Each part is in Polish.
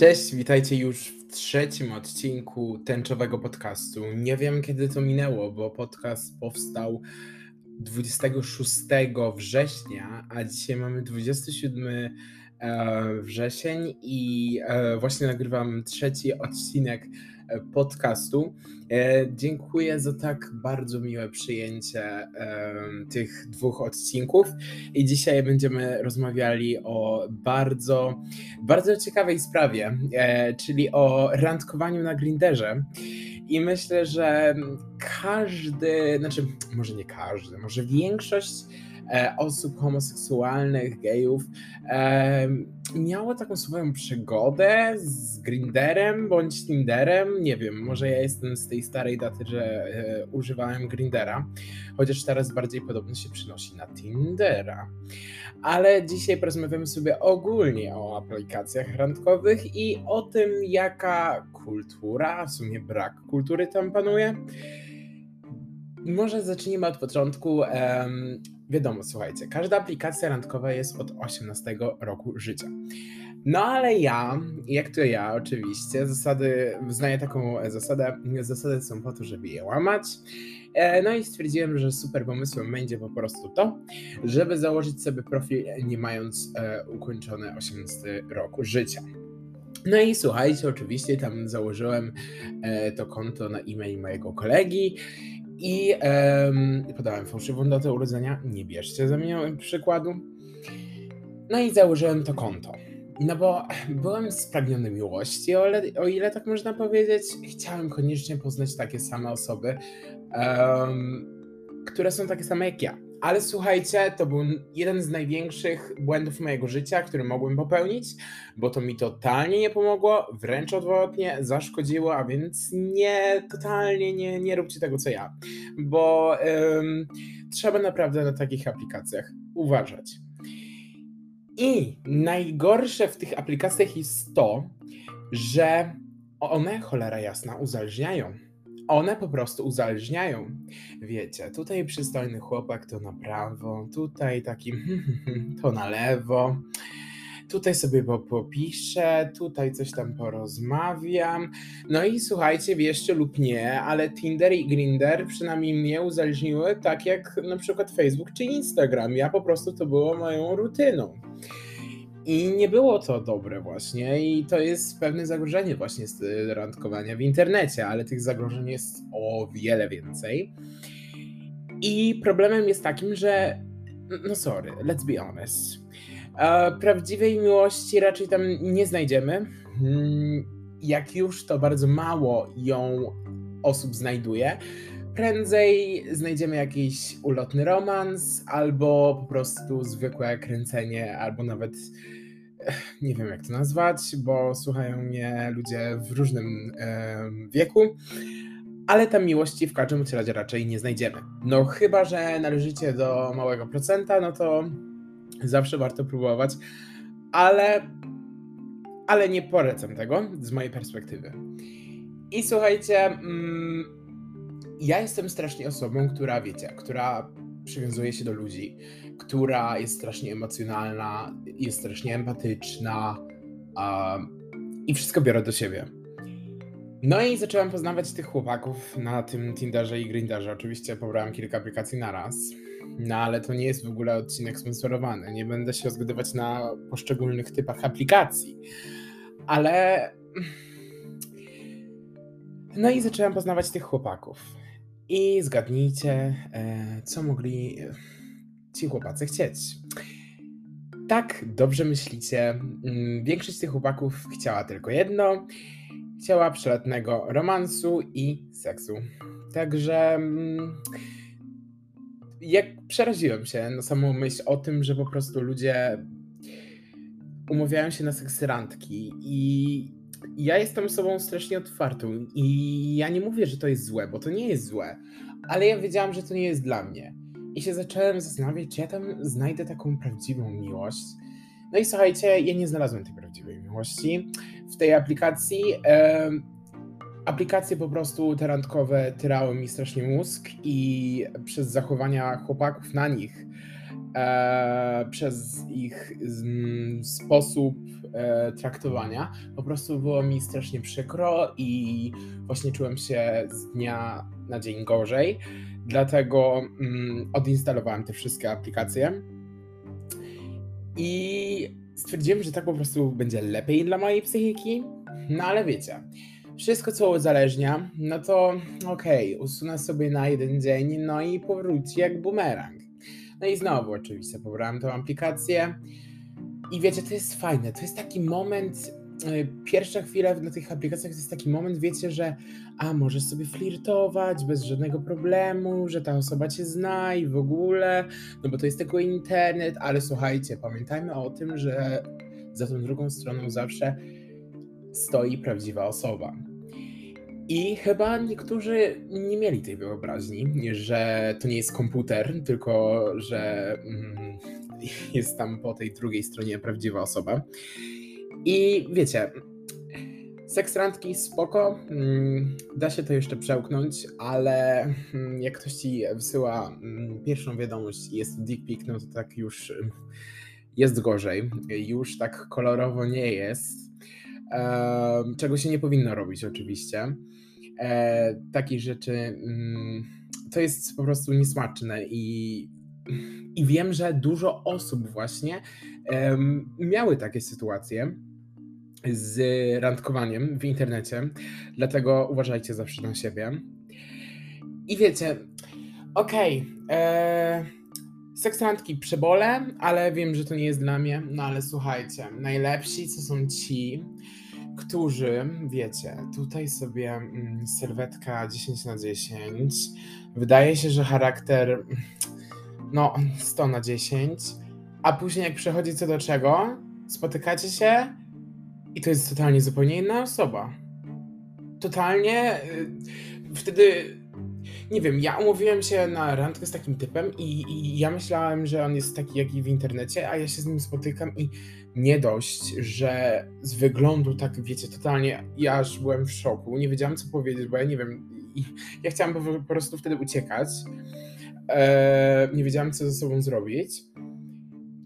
Cześć, witajcie już w trzecim odcinku tęczowego podcastu. Nie wiem kiedy to minęło, bo podcast powstał 26 września, a dzisiaj mamy 27 e, wrzesień i e, właśnie nagrywam trzeci odcinek E, podcastu. E, dziękuję za tak bardzo miłe przyjęcie tych dwóch odcinków i dzisiaj będziemy rozmawiali o bardzo, bardzo ciekawej sprawie, e, czyli o randkowaniu na Grinderze. I myślę, że każdy, znaczy może nie każdy, może większość E, osób homoseksualnych, gejów, e, miało taką swoją przygodę z Grinderem bądź Tinderem. Nie wiem, może ja jestem z tej starej daty, że e, używałem Grindera, chociaż teraz bardziej podobno się przynosi na Tindera. Ale dzisiaj porozmawiamy sobie ogólnie o aplikacjach randkowych i o tym, jaka kultura, w sumie brak kultury tam panuje. Może zacznijmy od początku. Wiadomo, słuchajcie, każda aplikacja randkowa jest od 18 roku życia. No ale ja, jak to ja oczywiście, zasady, wyznaję taką zasadę, zasady są po to, żeby je łamać. E, no i stwierdziłem, że super pomysłem będzie po prostu to, żeby założyć sobie profil nie mając e, ukończone 18 roku życia. No i słuchajcie, oczywiście tam założyłem e, to konto na e-mail mojego kolegi i podałem fałszywą datę urodzenia. Nie bierzcie ze mnie przykładu. No i założyłem to konto. No bo byłem spragniony miłości, o ile, o ile tak można powiedzieć. Chciałem koniecznie poznać takie same osoby, um, które są takie same jak ja. Ale słuchajcie, to był jeden z największych błędów mojego życia, który mogłem popełnić, bo to mi totalnie nie pomogło, wręcz odwrotnie, zaszkodziło, a więc nie, totalnie nie, nie róbcie tego co ja, bo ym, trzeba naprawdę na takich aplikacjach uważać. I najgorsze w tych aplikacjach jest to, że one, cholera jasna, uzależniają one po prostu uzależniają. Wiecie, tutaj przystojny chłopak to na prawo, tutaj taki to na lewo. Tutaj sobie popiszę, tutaj coś tam porozmawiam. No i słuchajcie, wierzcie lub nie, ale Tinder i Grinder przynajmniej mnie uzależniły tak jak na przykład Facebook czy Instagram. Ja po prostu to było moją rutyną. I nie było to dobre właśnie i to jest pewne zagrożenie właśnie z randkowania w internecie, ale tych zagrożeń jest o wiele więcej. I problemem jest takim, że no sorry, let's be honest. Prawdziwej miłości raczej tam nie znajdziemy. Hmm, jak już, to bardzo mało ją osób znajduje. Prędzej znajdziemy jakiś ulotny romans, albo po prostu zwykłe kręcenie, albo nawet nie wiem jak to nazwać, bo słuchają mnie ludzie w różnym wieku, ale tam miłości w każdym razie raczej nie znajdziemy. No chyba, że należycie do małego procenta, no to zawsze warto próbować, ale, ale nie polecam tego z mojej perspektywy. I słuchajcie, mm, ja jestem strasznie osobą, która wiecie, która przywiązuje się do ludzi, która jest strasznie emocjonalna, jest strasznie empatyczna i wszystko biorę do siebie. No i zacząłem poznawać tych chłopaków na tym Tinderze i Grinderze. Oczywiście pobrałem kilka aplikacji na raz, no ale to nie jest w ogóle odcinek sponsorowany. Nie będę się rozgadywać na poszczególnych typach aplikacji. Ale... No i zacząłem poznawać tych chłopaków. I zgadnijcie, e, co mogli ci chłopacy chcieć. Tak, dobrze myślicie. Mm, większość tych chłopaków chciała tylko jedno. Chciała przelotnego romansu i seksu. Także mm, jak przeraziłem się na samą myśl o tym, że po prostu ludzie umawiają się na seksy randki i ja jestem osobą strasznie otwartą i ja nie mówię, że to jest złe, bo to nie jest złe, ale ja wiedziałam, że to nie jest dla mnie. I się zacząłem zastanawiać, czy ja tam znajdę taką prawdziwą miłość. No i słuchajcie, ja nie znalazłem tej prawdziwej miłości w tej aplikacji. E, aplikacje po prostu te randkowe tyrały mi strasznie mózg i przez zachowania chłopaków na nich przez ich z, m, sposób e, traktowania. Po prostu było mi strasznie przykro i właśnie czułem się z dnia na dzień gorzej. Dlatego mm, odinstalowałem te wszystkie aplikacje. I stwierdziłem, że tak po prostu będzie lepiej dla mojej psychiki. No ale wiecie, wszystko co uzależnia, no to okej, okay, usunę sobie na jeden dzień, no i powróci jak bumerang. No i znowu oczywiście pobrałem tą aplikację. I wiecie, to jest fajne. To jest taki moment, y, pierwsza chwila na tych aplikacjach to jest taki moment, wiecie, że a możesz sobie flirtować bez żadnego problemu, że ta osoba cię zna i w ogóle, no bo to jest tylko internet, ale słuchajcie, pamiętajmy o tym, że za tą drugą stroną zawsze stoi prawdziwa osoba. I chyba niektórzy nie mieli tej wyobraźni, że to nie jest komputer, tylko że mm, jest tam po tej drugiej stronie prawdziwa osoba. I wiecie, seks randki spoko, mm, da się to jeszcze przełknąć, ale mm, jak ktoś ci wysyła pierwszą wiadomość i jest dick pic, no to tak już jest gorzej, już tak kolorowo nie jest, czego się nie powinno robić oczywiście e, takich rzeczy, mm, to jest po prostu niesmaczne i, i wiem, że dużo osób właśnie miały takie sytuacje z randkowaniem w internecie, dlatego uważajcie zawsze na siebie. I wiecie, okej, okay, e, seks randki przebole, ale wiem, że to nie jest dla mnie, no ale słuchajcie, najlepsi co są ci, którzy, wiecie, tutaj sobie mm, sylwetka 10 na 10, wydaje się, że charakter no 100 na 10, a później jak przechodzi co do czego, spotykacie się i to jest totalnie zupełnie inna osoba. Totalnie y, wtedy nie wiem, ja umówiłem się na randkę z takim typem i, i, ja myślałem, że on jest taki jak i w internecie, a ja się z nim spotykam i nie dość, że z wyglądu tak, wiecie, totalnie, ja aż byłem w szoku, nie wiedziałem co powiedzieć, bo ja nie wiem, ja chciałem po, prostu wtedy uciekać, eee, nie wiedziałem co ze sobą zrobić,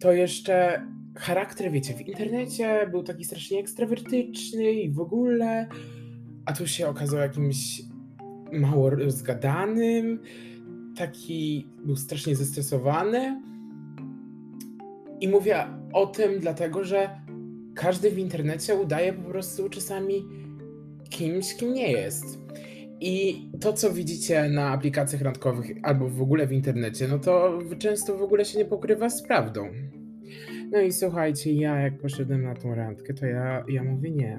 to jeszcze charakter, wiecie, w internecie był taki strasznie ekstrawertyczny i w ogóle, a tu się okazał jakimś mało zgadanym, taki był strasznie zestresowany. I mówię o tym dlatego, że każdy w internecie udaje po prostu czasami kimś, kim nie jest. I to, co widzicie na aplikacjach randkowych albo w ogóle w internecie, no to często w ogóle się nie pokrywa z prawdą. No i słuchajcie, ja jak poszedłem na tą randkę, to ja, ja mówię nie.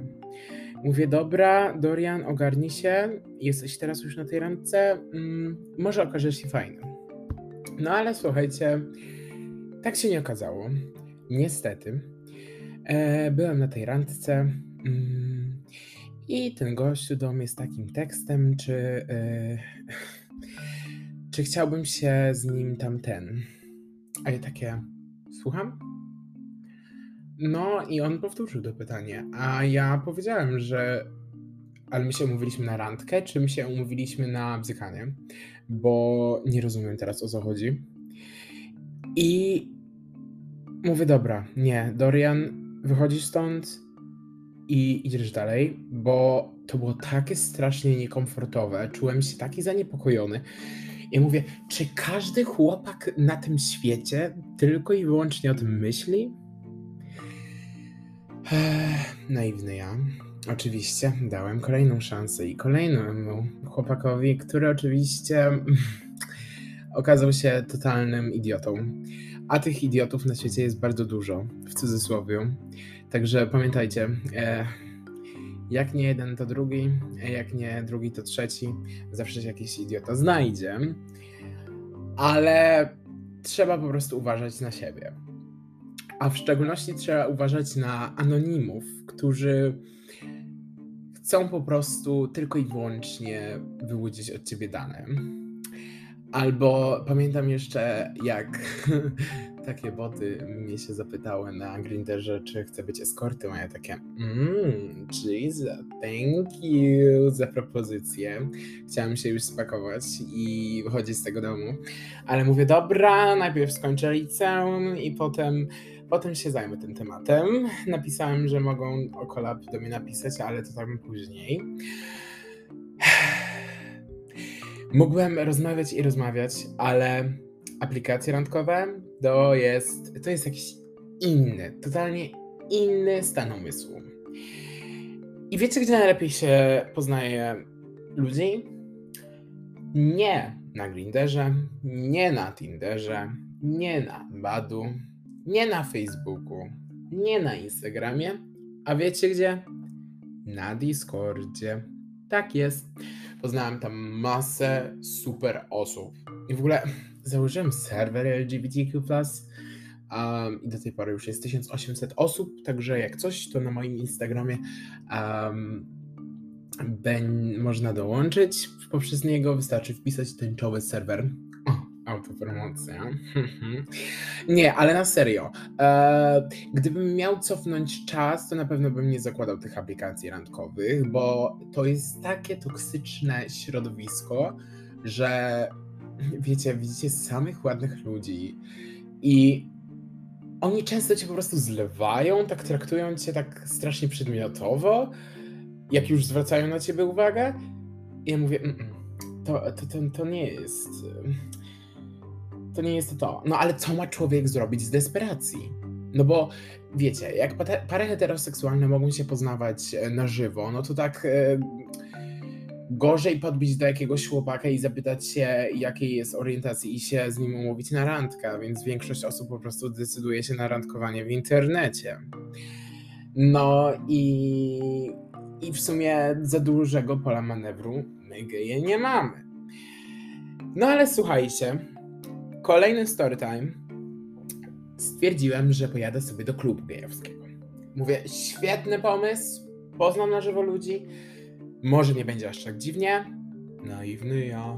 Mówię, dobra, Dorian, ogarnij się, jesteś teraz już na tej randce, mm, może okażesz się fajny. No ale słuchajcie, tak się nie okazało. Niestety. E, byłem na tej randce mm, i ten gościu do mnie z takim tekstem, czy, e, czy chciałbym się z nim tamten. A ja takie, słucham? No i on powtórzył to pytanie, a ja powiedziałem, że ale my się umówiliśmy na randkę, czy my się umówiliśmy na bzykanie, bo nie rozumiem teraz o co chodzi. I mówię, dobra, nie, Dorian, wychodzisz stąd i idziesz dalej, bo to było takie strasznie niekomfortowe, czułem się taki zaniepokojony. I mówię, czy każdy chłopak na tym świecie tylko i wyłącznie o tym myśli? Naiwny ja. Oczywiście dałem kolejną szansę i kolejnemu chłopakowi, który oczywiście okazał się totalnym idiotą. A tych idiotów na świecie jest bardzo dużo, w cudzysłowie. Także pamiętajcie, e, jak nie jeden, to drugi, jak nie drugi, to trzeci. Zawsze się jakiś idiota znajdzie. Ale trzeba po prostu uważać na siebie. A w szczególności trzeba uważać na anonimów, którzy chcą po prostu tylko i wyłącznie wyłudzić od ciebie dane. Albo pamiętam jeszcze, jak takie boty mnie się zapytały na Grinderze, czy chcę być eskortą, a ja takie mmm, Jesus, thank you za propozycję. Chciałam się już spakować i wychodzić z tego domu, ale mówię, dobra, najpierw skończę liceum i potem Potem się zajmę tym tematem. Napisałem, że mogą o kolab do mnie napisać, ale to tam później. Mógłbym rozmawiać i rozmawiać, ale aplikacje randkowe to jest, to jest jakiś inny, totalnie inny stan umysłu. I wiecie, gdzie najlepiej się poznaje ludzi? Nie na Grinderze, nie na Tinderze, nie na Badu, nie na Facebooku, nie na Instagramie, a wiecie gdzie? Na Discordzie. Tak jest. Poznałem tam masę super osób. I w ogóle założyłem serwer LGBTQ+. Um, I do tej pory już jest 1800 osób, także jak coś, to na moim Instagramie um, ben, można dołączyć poprzez niego. Wystarczy wpisać tęczowy serwer. Autopromocja. nie, ale na serio. E, gdybym miał cofnąć czas, to na pewno bym nie zakładał tych aplikacji randkowych, bo to jest takie toksyczne środowisko, że wiecie, widzicie samych ładnych ludzi i oni często cię po prostu zlewają, tak traktują cię tak strasznie przedmiotowo, jak już zwracają na ciebie uwagę. I ja mówię, mm, to, to, to, to nie jest. To nie jest to. No ale co ma człowiek zrobić z desperacji? No bo wiecie, jak pary heteroseksualne mogą się poznawać e, na żywo, no to tak. E, gorzej podbić do jakiegoś chłopaka i zapytać się, jakiej jest orientacji i się z nim umówić na randkę, więc większość osób po prostu decyduje się na randkowanie w internecie. No i, i w sumie za dużego pola manewru my geje nie mamy. No ale słuchajcie, kolejny storytime. Stwierdziłem, że pojadę sobie do klubu gejowskiego. Mówię, świetny pomysł, poznam na żywo ludzi, może nie będzie aż tak dziwnie. Naiwny ja.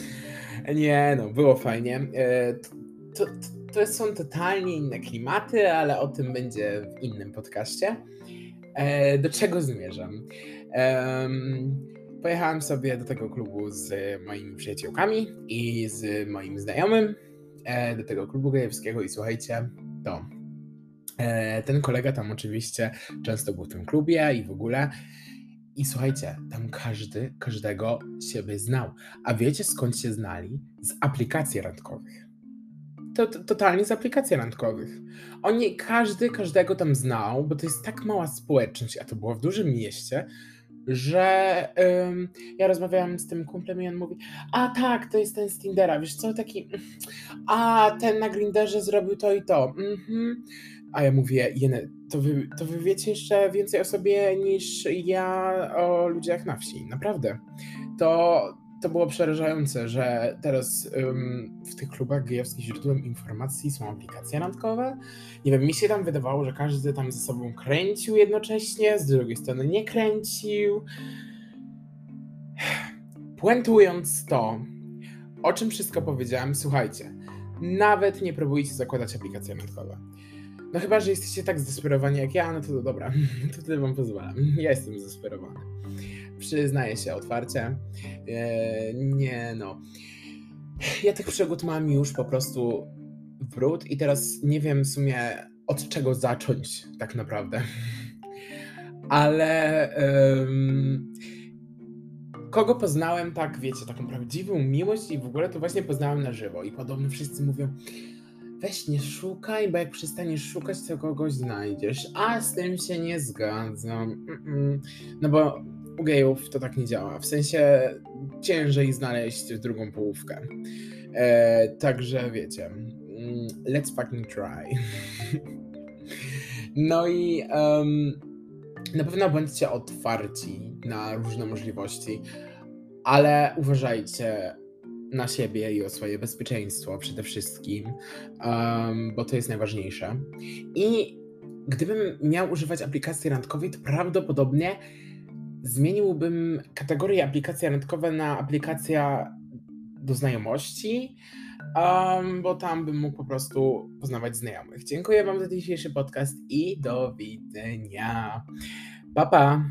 nie, no, było fajnie. E, to, to, to, są totalnie inne klimaty, ale o tym będzie w innym podcaście. E, do czego zmierzam? Pojechałem sobie do tego klubu z moimi przyjaciółkami i z moim znajomym e, do tego klubu gejowskiego i słuchajcie, to ten kolega tam oczywiście często był w tym klubie i w ogóle i słuchajcie, tam każdy każdego siebie znał. A wiecie skąd się znali? Z aplikacji randkowych. To, to, totalnie z aplikacji randkowych. Oni, każdy każdego tam znał, bo to jest tak mała społeczność, a to było w dużym mieście, że ym, ja rozmawiałam z tym kumplem i on mówi, a tak, to jest ten z Tindera, wiesz co, taki, a ten na Grinderze zrobił to i to. Mhm. A ja mówię, to wy, to wy wiecie jeszcze więcej o sobie niż ja o ludziach na wsi. Naprawdę. To, to było przerażające, że teraz um, w tych klubach gejowskich źródłem informacji są aplikacje randkowe. Nie wiem, mi się tam wydawało, że każdy tam ze sobą kręcił jednocześnie, z drugiej strony nie kręcił. Puentując to, o czym wszystko powiedziałem, słuchajcie, nawet nie próbujcie zakładać aplikacji randkowe. No chyba, że jesteście tak zdesperowani jak ja, no to, dobra, to wtedy wam pozwalam. Ja jestem zdesperowany. Przyznaję się otwarcie. Eee, nie no. Ja tych przygód mam już po prostu w i teraz nie wiem w sumie od czego zacząć tak naprawdę. Ale um, kogo poznałem tak, wiecie, taką prawdziwą miłość i w ogóle to właśnie poznałem na żywo i podobno wszyscy mówią weź nie szukaj, bo jak przestaniesz szukać, to kogoś znajdziesz. A z tym się nie zgadzam. No bo u gejów to tak nie działa. W sensie ciężej znaleźć drugą połówkę. E, także wiecie, mm, let's fucking try. no i um, na pewno bądźcie otwarci na różne możliwości, ale uważajcie, na siebie i o swoje bezpieczeństwo przede wszystkim, um, bo to jest najważniejsze. I gdybym miał używać aplikacji randkowej, to prawdopodobnie zmieniłbym kategorię aplikacja randkowe na aplikacja do znajomości, um, bo tam bym mógł po prostu poznawać znajomych. Dziękuję Wam za dzisiejszy podcast i do widzenia. Pa, pa!